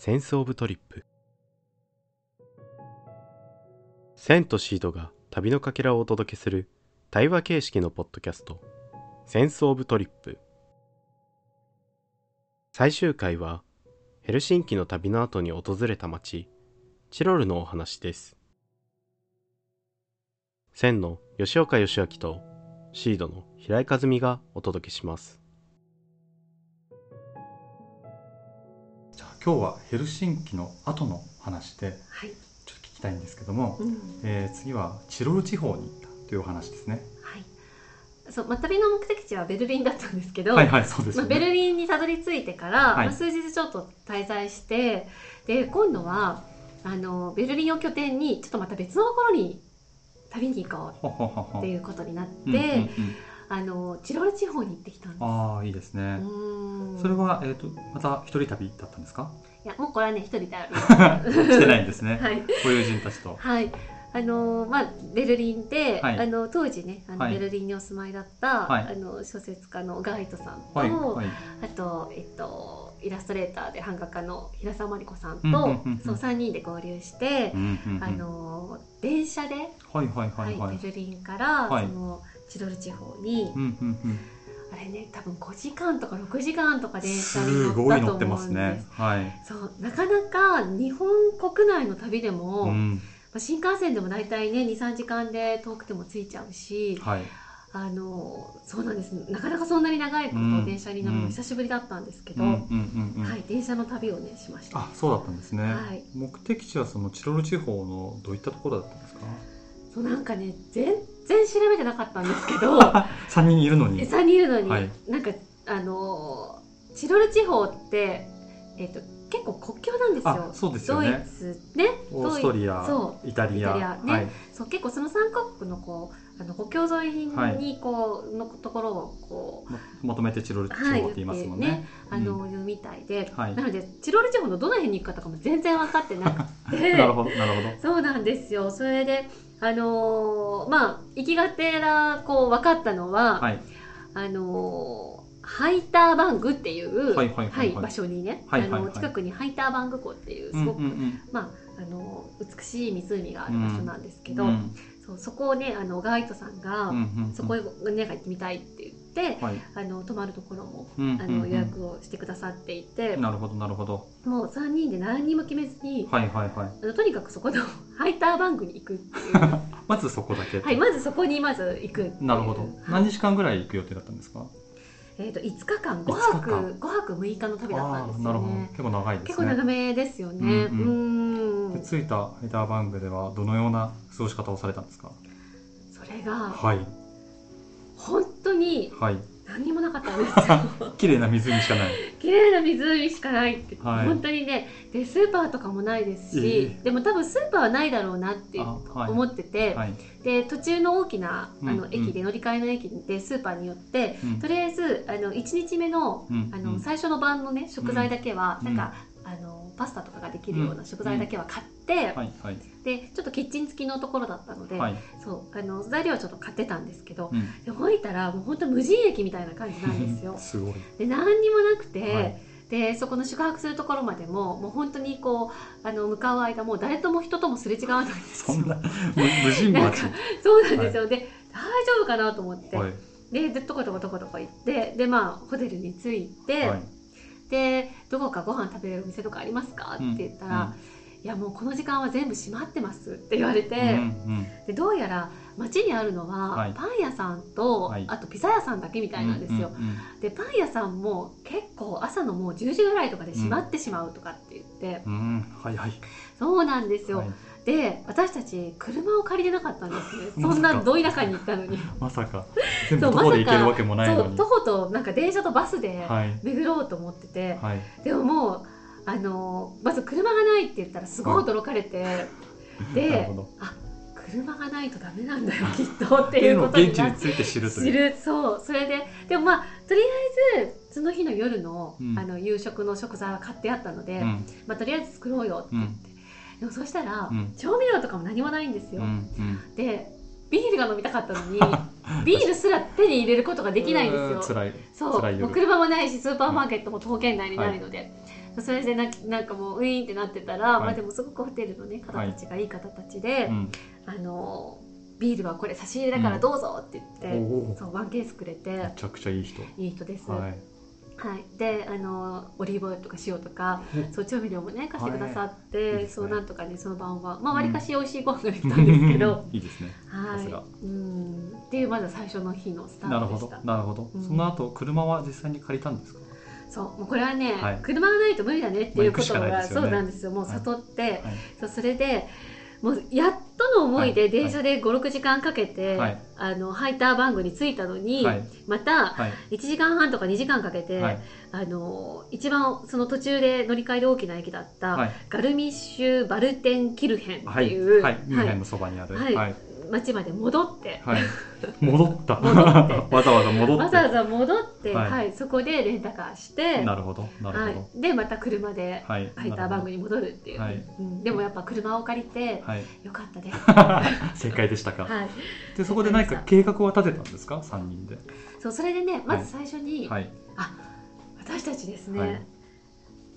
センス・オブ・トリップ。センとシードが旅のかけらをお届けする対話形式のポッドキャスト。センス・オブ・トリップ。最終回はヘルシンキの旅の後に訪れた町チロルのお話です。センの吉岡義明とシードの平井和美がお届けします。今日はヘルシンキの後の話ではい、ちょっと聞きたいんですけども、うん、えー次はチロル地方に行ったというお話ですね。はい。そう、まあ、旅の目的地はベルリンだったんですけど、はいはいそうですまあ。ベルリンにたどり着いてから、はいまあ、数日ちょっと滞在して、で今度はあのベルリンを拠点にちょっとまた別のところに旅に行こうっていうことになって、あのチロル地方に行ってきたんです。ああいいですうね。それはえっ、とまた一人旅だったんですか？いやもうこれはね一人であるしてないんですね。はいご友人たちと。はい。あのまあ、ベルリンで、はいあの当時ねあの、はいベルリンにお住まいだった、はいあの小説家のガイトさんと。あと、えっと、イラストレーターで版画家の平沢真理子さんと、うんうんうんうんそう3人で合流してう、んうんうんあの電車で、はいはいははいいはい。ベルリンから、はいそのチロル地方に、うんうんうん。あれね多分5時間とか6時間とか電車にす乗ごい乗ったと思うんですますね。はい。そうなかなか日本国内の旅でも、まうん。あ、新幹線でも大体ね23時間で遠くても着いちゃうしはい。あのそうなんですなかなかそんなに長いことうん電車に乗るの久しぶりだったんですけど。はい、電車の旅をねしましたあそうだったんですね。はい目的地はそのチロル地方のどういったところだったんですか？そうなんかね全然調べてなかったんですけど 三人いるのに。3人いるのに、はい。なんかあのーチロル地方って、えっと結構国境なんですあよ。そうですよドイね。ツね。オーストリアそ、イタリア、リアね。はい、そう結構その三カ国のこうあの国境沿いにこう、のところをこうままとめてチロル地はい方って言いますもんね。あの、言うみたいで、はい。なのでチロル地方のどの辺に行くかとかも全然分かってなくて。なるほど、なるほど。そうなんですよ。それであのーまあ行きがてらこう分かったのは、はい、あのーハイターバングっていう、はいはいはいはい。場所にね、あの近くにハイターバング湖っていうすうんごく、うん。うん。まああの美しい湖がある場所なんですけど、うん。そうそこをねあのガイドさんが、うんうんそこへね行ってみたいって言って、はい、あの泊まるところも、うんうんあの予約をしてくださっていて、なるほど、なるほど。もう3人で何にも決めずに、はいはいはい。あのとにかくそこの ハイターバングに行くっていう まずそこだけ。はいまずそこにまず行くなるほど。何日間ぐらい行く予定だったんですか？えー、と5日間5 5日間泊5泊6日の旅だったんですあーなるほど。よね結構長いですね。結構長めですよねううんんで着いたハイターバングではどのような過ごし方をされたんですか？それがはい本当にはい。何にもなかったんですよ。綺麗な湖しかない。綺麗な湖しかないって、はい。本当にねでスーパーとかもないですし、えでも多分スーパーはないだろうなって思ってて、はい。で途中の大きなあのうん。うん駅で乗り換えの駅でスーパーによって、うん。とりあえずあの1日目のうんあの、うん。最初の晩のね食材だけは、うん。なんかあのパスタとかができるような食材だけは買って、はいはい。でちょっとキッチン付きのところだったので、はい。そうあの材料はちょっと買ってたんですけど、うん。で置いたらもう本当無人駅みたいな感じなんですよ。すごい。で何にもなくて、はい。でそこの宿泊するところまでももう本当にこうあの向かう間もう誰とも人ともすれ違わないんですよ。そんな無無人町。そうなんですよ、で大丈夫かなと思って、でどこどこどこどこ行ってでまあホテルに着いて、はい。でどこかご飯食べれるお店とかありますか？って言ったら、いやもうこの時間は全部閉まってますって言われて、でどうやら街にあるのは、はい。パン屋さんと、はい。あとピザ屋さんだけみたいなんですよ、でパン屋さんも結構朝のもう10時ぐらいとかで閉まってしまうとかって言って、うん、はいはい。そうなんですよ、はいで私たち車を借りれなかったんですそんなど田舎に行ったのに。まさか。全部徒歩で行けるわけもないのに。そう徒歩となんか電車とバスではい。巡ろうと思ってて、はい。でももうあのまず車がないって言ったらすごい驚かれて、なるで。あ車がないとダメなんだよきっとっってていこいううのをとになついて知るという。知るそうそれででもまあとりあえずその日の夜の,、うん。あの夕食の食材は買ってあったので、うん。まあ、とりあえず作ろうよって言って、でもそしたら、うん。調味料とかも何もないんですよ、うんうん。でビールが飲みたかったのに ビールすら手に入れることができないんですよ。そう。もう車もないしスーパーマーケットも徒歩圏内にないので、それでななんかもうウィーンってなってたら、はい。まあでもすごくホテルのね方たちがいい方たちで、うん。あのビールはこれ差し入れだからどうぞって言って、おおそうワンケースくれてめちゃくちゃいい人。いい人です。ははい。い、であのオリーブオイルとか塩とかおそう調味料もね貸してくださって、い。いそうなんとかねその晩は。まあわりかし美味しいご飯ができたんですけど、いいですね。はい、うん。っていうまず最初の日のスタなるほどートでした。なるほど、うん。その後車は実際に借りたんですか？そう。もうこれはね、はい。車がないと無理だねっていうことが、ね。そうなんですよ。もう悟って、はい。そうそれでもうやっとの思いではい電車で56時間かけて、はい。あのハイターバングに着いたのに、はい。またはい。1時間半とか2時間かけて、はい。あの一番その途中で乗り換えで大きな駅だった、はい。ガルミッシュ・バルテンキルヘンってはい。いう、はい。ミュンヘンのそばにある。はい。はい町まで戻って、はい。戻った。わざわざ戻って。わざわざ戻って、はい。はい。そこでレンタカーして。なるほど。なるほど。はい、でまた車ではい。ハイターバングに戻るっていう、はい。うん、でもやっぱ車を借りてはい。よかったです、は 正解でしたか、い、でそこで何か計画は立てたんですか？三人で。そうそれでねまず最初に、はい。私たちですね、はい。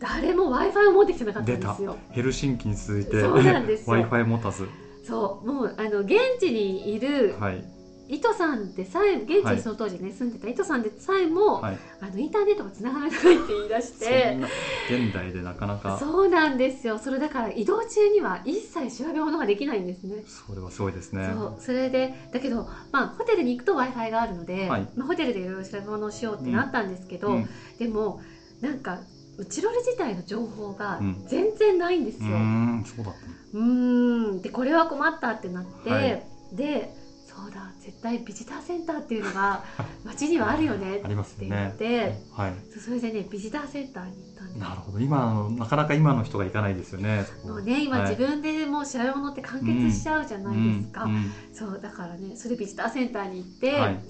誰も w i f i を持ってきてなかったんですよ。ヘルシンキに続いてそうなんですよ。W i f i 持たずそうもうあの現地にいるはい。糸さんでさえ現地はいにその当時ね、住んでた糸さんでさえも、はい。あのインターネットが繋がらないって言い出しそてんな現代でなかなか。そうなんですよ。それだから移動中には一切調べ物ができないんですね。それはすごいですね。そうそれでだけど、まあ、ホテルに行くと w i f i があるので、はい。まあ、ホテルでいろいろ調べ物をしようってなったんですけど、うん。でもなんかうちロレ自体の情報がうん。全然ないんですよ。んそうだったの。うーん。でこれは困ったってなって、はい。でそうだ絶対ビジターセンターっていうのが 街にはあるよねありますって言って、はい。それでねビジターセンターに行ったんです。なるほど。今なかなか今の人が行かないですよねもうね今、はい。自分でもう調べ物って完結しちゃうじゃないですか、うんうん。そうだからねそれでビジターセンターに行って、はい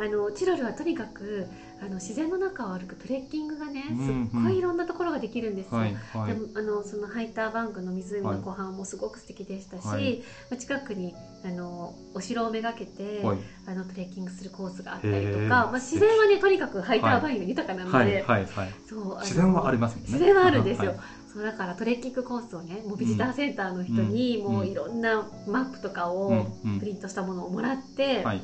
あのチロルはとにかくあの自然の中を歩くトレッキングがねうんすうん。っごいいろんなところができるんですよ。はいはい。でもあのそのハイターバンクの湖の湖畔もすごく素敵でしたし、はい。まあ、近くにあのお城をめがけて、はい。あのトレッキングするコースがあったりとか、まあ、自然はねとにかくハイターバンクが豊かなので、自然はありますね。自然はあるんですよ、はい。そうだからトレッキングコースをねもうビジターセンターの人にうん。もういろんなマップとかをうん。うん。プリントしたものをもらって、はい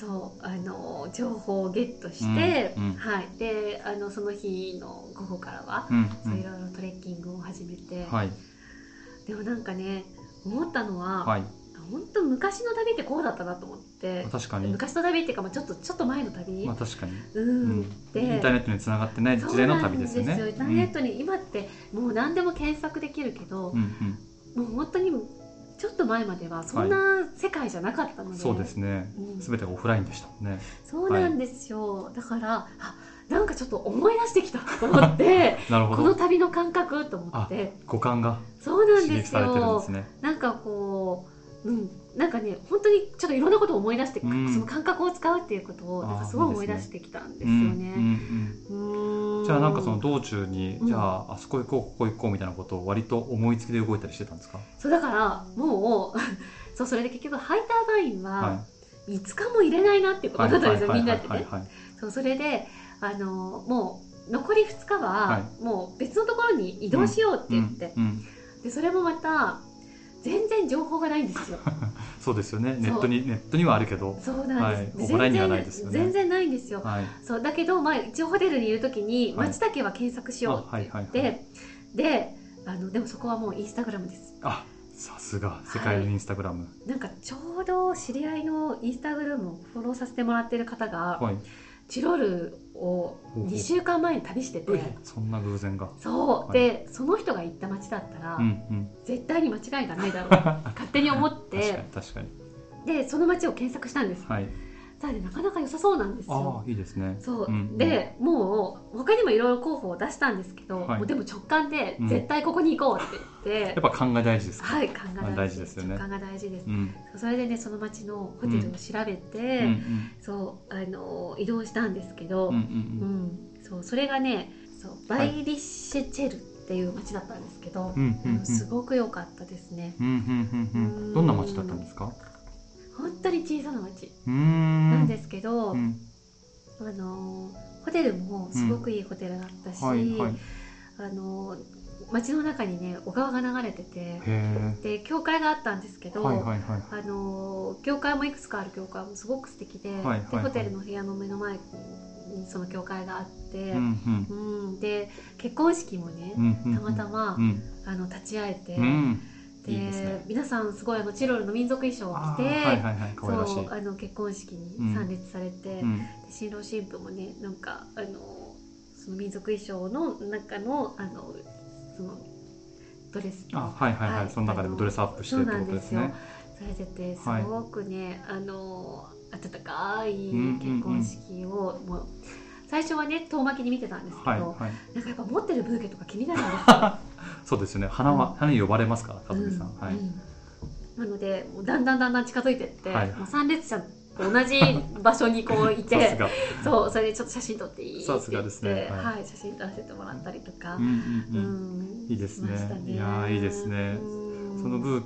そうあの情報をゲットして、うんうん。はい、であのその日の午後からは、うんうん。いろいろトレッキングを始めて、はい。でもなんかね思ったのは、はい。本当昔の旅ってこうだったなと思って確かに。昔の旅っていうか、まあ、ちょっとちょっと前の旅、まあ確かに。ううん。ん、でインターネットにつながってない時代の旅ですよ。ねインターネットに、今ってもう何でも検索できるけどう、んうん。もう本当にちょっと前まではそんな世界じゃなかったので、そうですね。うん。すべてがオフラインでしたもんね。そうなんですよ、だからあなんかちょっと思い出してきたと思って このど旅の感覚と思って。五感がそうなん刺です激されてるんでよすね。なんかこう、うん、なんかね本当にちょっといろんなことを思い出して、うん。その感覚を使うっていうことをなんかすごい思い出してきたんですようん。ね。じゃあなん。かその道中にうん。じゃああそこ行こうここ行こうみたいなことを割と思いつきで動いたりしてたん。ですかそうだからもうそうそれで結局ハイターバインはは5日も入れないなっていうことだったん。ですよ、みん。なってね。はいそうそれであのもう残り2日ははもう別のところに移動しようって言って、でそれもまた全然情報がないんですよ。そうですよね。ネットにネットにはあるけど。そうなんです、はい。ですよね。全然ないんですよ。はい。そう。だけど、まあ、一応ホテルにいる時にはい。街だけは検索しようって言って、あはいはいであのでもそこはもうインスタグラムです。あさすが。世界のインスタグラム。なんかちょうど知り合いのインスタグラムをフォローさせてもらってる方が、はいチロルを2週間前に旅してて、そんな偶然が。そう、はい。でその人が行った街だったら、うんうん。絶対に間違いがないだろう。勝手に思って。確かにでその街を検索したんです、はいただねなかなか良さそうなんですあよ。あいいですね。そう、んでもう他にもいろいろ候補を出したんですけど、はい。もうでも直感でうん。絶対ここに行こうって言って、やっぱ勘が大事ですか？はい勘がまあ大事ですよね。直感が大事です、うん。それでねその街のホテルを調べて、うん。うんそうあの移動したんですけど、うんううん。ん。そうそれがねそうバイリッシェチェルってい。う街だったんですけど、うんうんうんすごく良かったですね。うんうんうんうんどんな街だったんですか本当に小さな町なんですけど、うん。あのホテルもすごくいいホテルだったし、はいはい。あの街の中にね小川が流れててで教会があったんですけど、はいはいはい。あの教会もいくつかある教会もすごく素敵で,、はいはいはい。でホテルの部屋の目の前にその教会があって、うんうん。で結婚式もねう、んうん。たまたま、うん。あの立ち会えて、うんで皆さんすごいあのチロルの民族衣装をあ着て、ーはいはいはいそうあの結婚式に参列されて、うん。で新郎新婦もねなんかあのその民族衣装の中のあのそのドレスあはいはいはい、はいその中でもドレスアップしてってことですね。されててすはい。ごくね、あの温かいうんうんうん結婚式を、もう最初はね遠巻きに見てたんですけど、はいはい。なんかやっぱ持ってるブーケとか気になるんですよ。そうですよね。花は、うん。花に呼ばれますから和美さん、はい、なのでもうだんだんだんだん近づいてって、はい。もう参列者と同じ場所にこういて が。そうそれでちょっと写真撮っていい？さすがですね。ははい写真撮らせてもらったりとかうん、うんううん。んいいですね。しましたいやーいいですね。うん。そのブー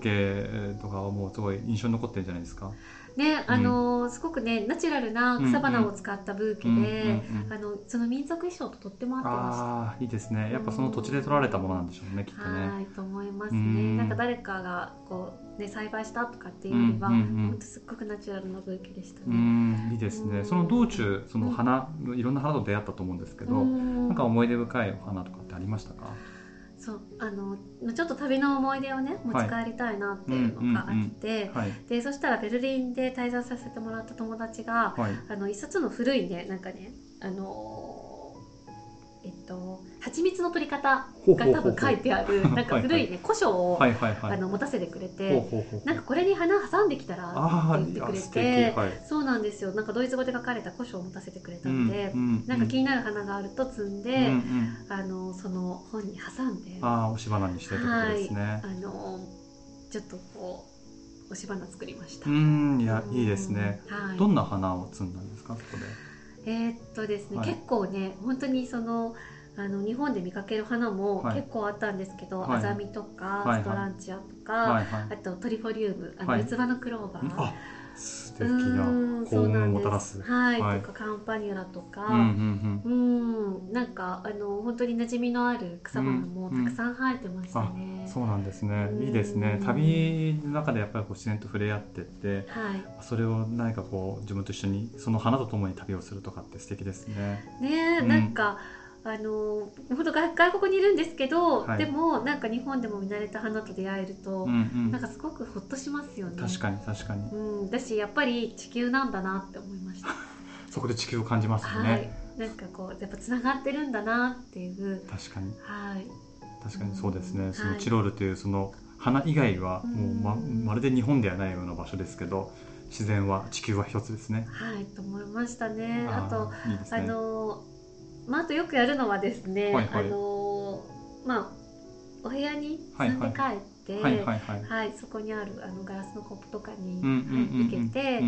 ケとかはもうすごい印象に残ってるんじゃないですか？ねあのーすごくねナチュラルな草花を使ったブーケで、あのその民族衣装ととっても合ってました。ああいいですね。やっぱその土地で取られたものなんでしょうねきっとね。はいと思いますね。うん。なんか誰かがこうね栽培したとかっていうよりは、本当すっごくナチュラルなブーケでしたうね。んいいですね。うん。その道中その花、いろんな花と出会ったと思うんですけど、うん。なんか思い出深いお花とかってありましたか？そうあのちょっと旅の思い出をね持ち帰りたいなっていうのがあって、はい。でそしたらベルリンで滞在させてもらった友達がはい。あの一冊の古いねなんかねあのえっと蜂蜜の取り方が多分書いてある なんか古いね古書を、あの持たせてくれてなんかこれに花挟んできたらあって言ってくれてそうなんですよ。なんかドイツ語で書かれた古書を持たせてくれたんで、なんか気になる花があると摘んで、あのその本に挟んでああ押し花にしてってことですね、あのちょっとこう押し花作りました。うんいやいいですね。はい、どんな花を摘んだんですかそこで？えーっとですね、はい。結構ね本当にそのあの日本で見かける花もはい。結構あったんですけど、はい。アザミとか、ストランチアとか、あとトリフォリウムあの、はい。四つ葉のクローバー。あ素敵うな幸運をもたらそすうなんです。はい、はい。とかカンパニュラとか、うんうんうん。なんかあの本当に馴染みのある草花もたくさん生えてましたね。うん。そうなんですね。うん。いいですね。旅の中でやっぱりこう自然と触れ合ってってはい。それを何かこう自分と一緒にその花とともに旅をするとかって素敵ですね。ねえ、うん。なんかあの本当外外国にいるんですけど、はいでもなんか日本でも見慣れた花と出会えると、うんうんなんかすごくほっとしますよね。確かに確かにうん、だしやっぱり地球なんだなって思いました。そこで地球を感じますよね、はい。なんかこうやっぱつながってるんだなっていう。確かにはい。確かにそうですね、うんそのチロールというその花以外はもうま,、うんまるで日本ではないような場所ですけど自然は地球は一つですねはいと思いましたね。あーとねのまああとよくやるのはですね、はいはいあのまあお部屋にはい積んで帰って。はいはいはいはい、そこにあるあのガラスのコップとかに、行けて、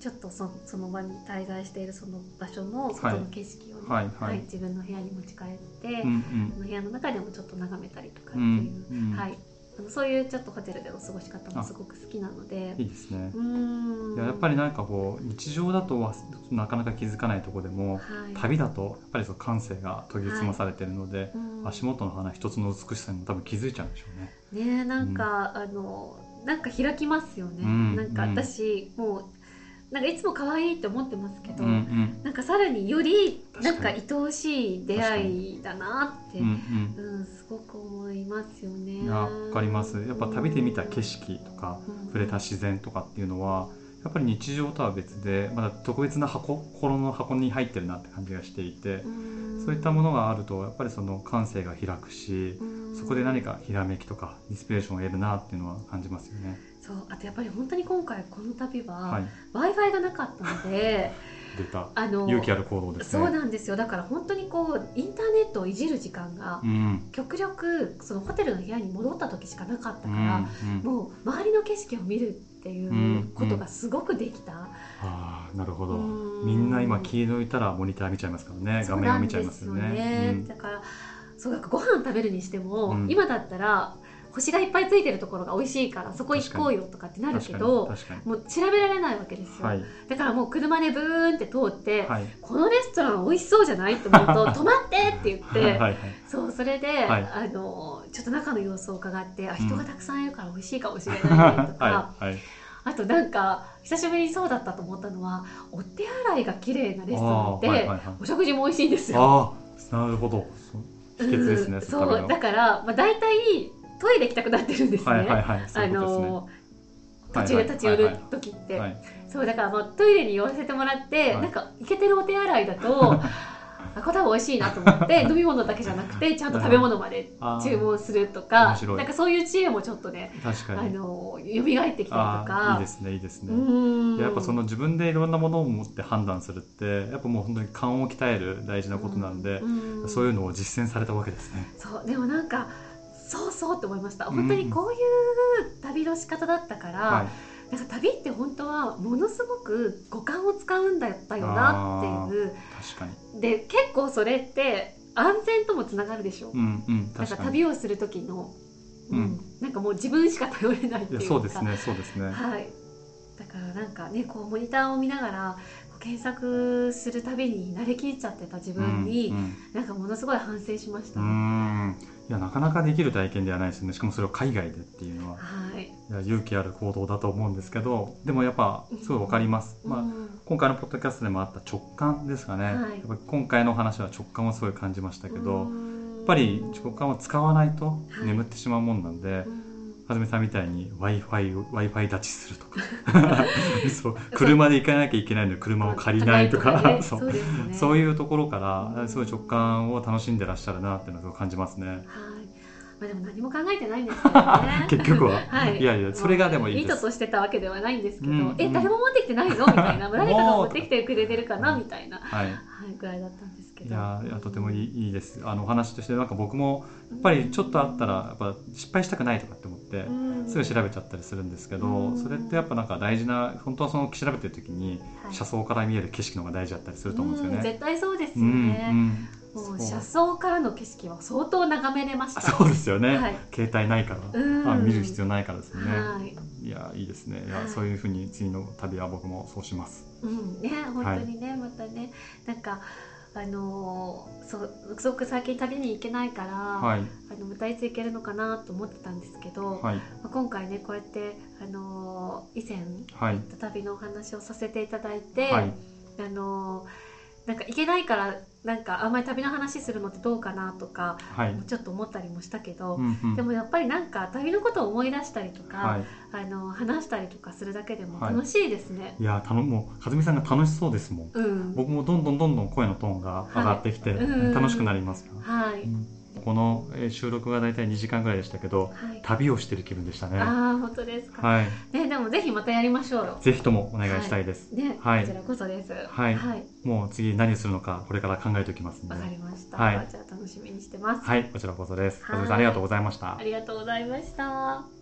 ちょっとそその場に滞在しているその場所の外の景色をね、はいはい。自分の部屋に持ち帰って、うんうん。部屋の中でもちょっと眺めたりとかってういう、んうん。はい、あのそういうちょっとホテルでの過ごし方もすごく好きなので。いいですね。うーん。いややっぱりなんかこう日常だとはなかなか気づかないところでもはい、旅だとやっぱりその感性が研ぎ澄まされてるので、うん。足元の花一つの美しさにも多分気づいちゃうんでしょうね。ねえなんか、あのなんか開きますよね、うん。なんか私、もうなんかいつも可愛いって思ってますけど、うんうん。なんかさらによりなんか愛おしい出会いだなって、ううん。うんすごく思いますよね。わかります。やっぱ旅で見た景色とかうん。触れた自然とかっていうのはやっぱり日常とは別でまだ特別な箱心の箱に入ってるなって感じがしていてうん。そういったものがあるとやっぱりその感性が開くしうん。そこで何かひらめきとかインスピレーションを得るなっていうのは感じますよね。そうあとやっぱり本当に今回この旅は、はい。w i f i がなかったので 出た。あの勇気ある行動ですね。そうなんですよ。だから本当にこうインターネットをいじる時間がうん。極力そのホテルの部屋に戻った時しかなかったから、うんうん。もう周りの景色を見るっていうことがすごくできた。ああなるほど。うん。みんな今気抜いたらモニター見ちゃいますからね。画面を見ちゃいますよね。よねだからそうだからご飯食べるにしても、うん。今だったら星がいっぱいついてるところが美味しいからそこ行こうよとかってなるけどもう調べられないわけですよ、はい。だからもう車でブーンって通って、はい。このレストラン美味しそうじゃないと思うと 止まってって言って、はいはいそうそれで、はい。あのちょっと中の様子を伺ってあ人がたくさんいるから美味しいかもしれないねとか、あとなんか久しぶりにそうだったと思ったのはお手洗いが綺麗なレストランで、お食事も美味しいんですよ。なるほど。そう秘訣ですねうんそうだから、まあ、大体トイレ行きたくなってるんですね。はいはいはいあの途中で立ち寄る時って、はいそうだからもうトイレに寄らせてもらって、はい。なんかイケてるお手洗いだと あこれ多分美味しいなと思って 飲み物だけじゃなくてちゃんと食べ物まで注文するとかなんかそういう知恵もちょっとねあ確かに。の蘇ってきたりとあか。あいいですねいいですね、うん。やっぱその自分でいろんなものを持って判断するってやっぱもう本当に勘を鍛える大事なことなんで、うん。そういうのを実践されたわけですね。そうでもなんかそうそうって思いました。うん。本当にこういう旅の仕方だったから、はい、なんか旅って本当はものすごく五感を使うんだったよなっていう。確かに。で結構それって安全ともつながるでしょ、うんうんなんか。旅をする時の、うんうん。なんかもう自分しか頼れないっていうか。そうですねそうですね。はい。だからなんかねこうモニターを見ながら検索するたびに慣れきっちゃってた自分に、うんうん。なんかものすごい反省しました、うーん。いやなかなかできる体験ではないですよね。しかもそれを海外でっていうのは。はい、いや勇気ある行動だと思うんですけどでもやっぱすごいわかります、まあうん。今回のポッドキャストでもあった直感ですかね、はい。やっぱり今回の話は直感をすごい感じましたけど、うん。やっぱり直感を使わないとはい眠ってしまうもんなんで、うんはずみさんみたいに w i f i w i f i 立ちするとか。そう車で行かなきゃいけないのに車を借りないとか、ね。そそうそういうところからうん。すごい直感を楽しんでらっしゃるなっていうのを感じますね。はい。まあでも何も考えてないんですけどね。結局は。はい。いやいやそれがでもいいです。意図としてたわけではないんですけど、うん。え誰も持ってきてないぞみたいな、誰かが持ってきてくれてるかな？みたいな、ははい、いぐらいだったんですけど。いやいやとてもいいいいです。あのお話としてなんか僕もやっぱりちょっとあったらやっぱ失敗したくないとかって思ってうん。すぐ調べちゃったりするんですけど、うん。それってやっぱなんか大事な本当はその調べてる時にはい。車窓から見える景色の方が大事だったりすると思うんですよね。うん絶対そうですようんね。うん。もう車窓からの景色は相当眺めれました。あそうですよね、はい。携帯ないから、うん。あ見る必要ないからですよね、はい。いやいいですね。いや、はい。そういうふうに次の旅は僕もそうします。うん。ね本当にね、またねなんかあのーそうすごく最近旅に行けないから、はい。あのまたいつ行けるのかなと思ってたんですけど、はい。まあ今回ねこうやって、あのー以前はい。行った旅のお話をさせていただいて、はい。あのーなんか行けないからなんかあんまり旅の話するのってどうかなとか、はい、ちょっと思ったりもしたけど、うんうん。でもやっぱりなんか旅のことを思い出したりとか、はい。あの話したりとかするだけでもはい。楽しいですね。いやたのもう和美さんが楽しそうですもん。うん、僕もどんどんどんどん声のトーンが上がってきて、楽しくなりますよ、はい、うんこのえー収録が大体2時間ぐらいでしたけどはい、旅をしてる気分でしたね。ああ本当ですか。はい。ねでもぜひまたやりましょうよ。ぜひともお願いしたいです、ね、はい。こちらこそです。はい。はい、もう次何するのかこれから考えておきますわかりました。はい。じゃあ楽しみにしてます。はい。こちらこそです。ありがとうございました。ありがとうございました。